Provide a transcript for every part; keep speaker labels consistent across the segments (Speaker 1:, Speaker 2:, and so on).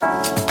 Speaker 1: enter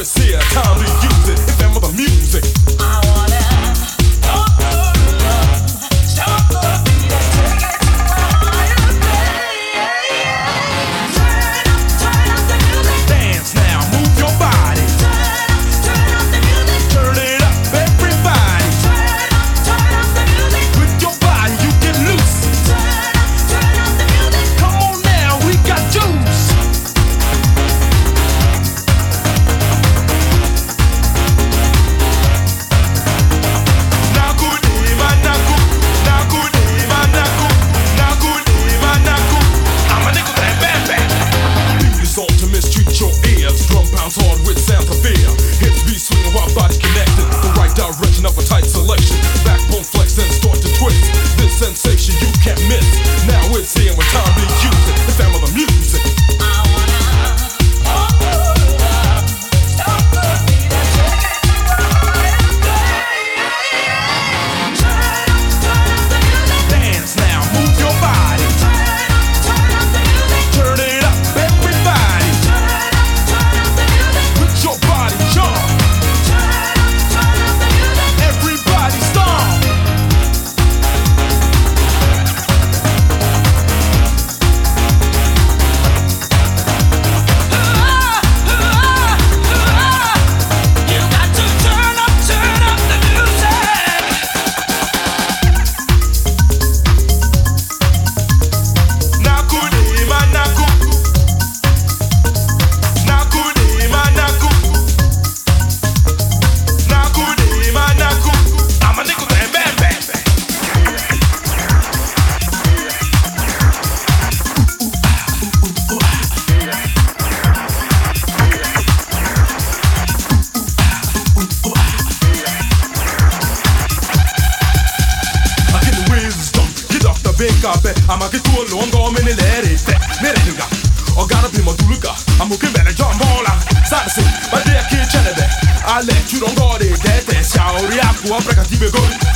Speaker 2: it's here, time to you. tua prega te pegou